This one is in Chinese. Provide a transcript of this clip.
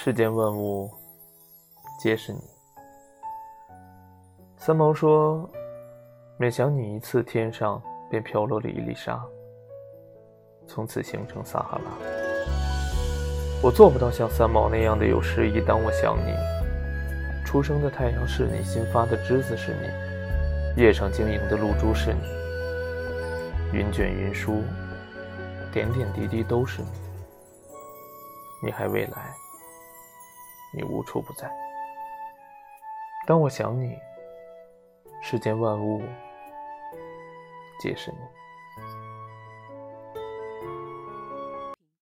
世间万物皆是你。三毛说：“每想你一次，天上便飘落了一粒沙，从此形成撒哈拉。”我做不到像三毛那样的有诗意。当我想你，初升的太阳是你，新发的枝子是你，叶上晶莹的露珠是你，云卷云舒，点点滴滴都是你。你还未来。你无处不在。当我想你，世间万物皆是你。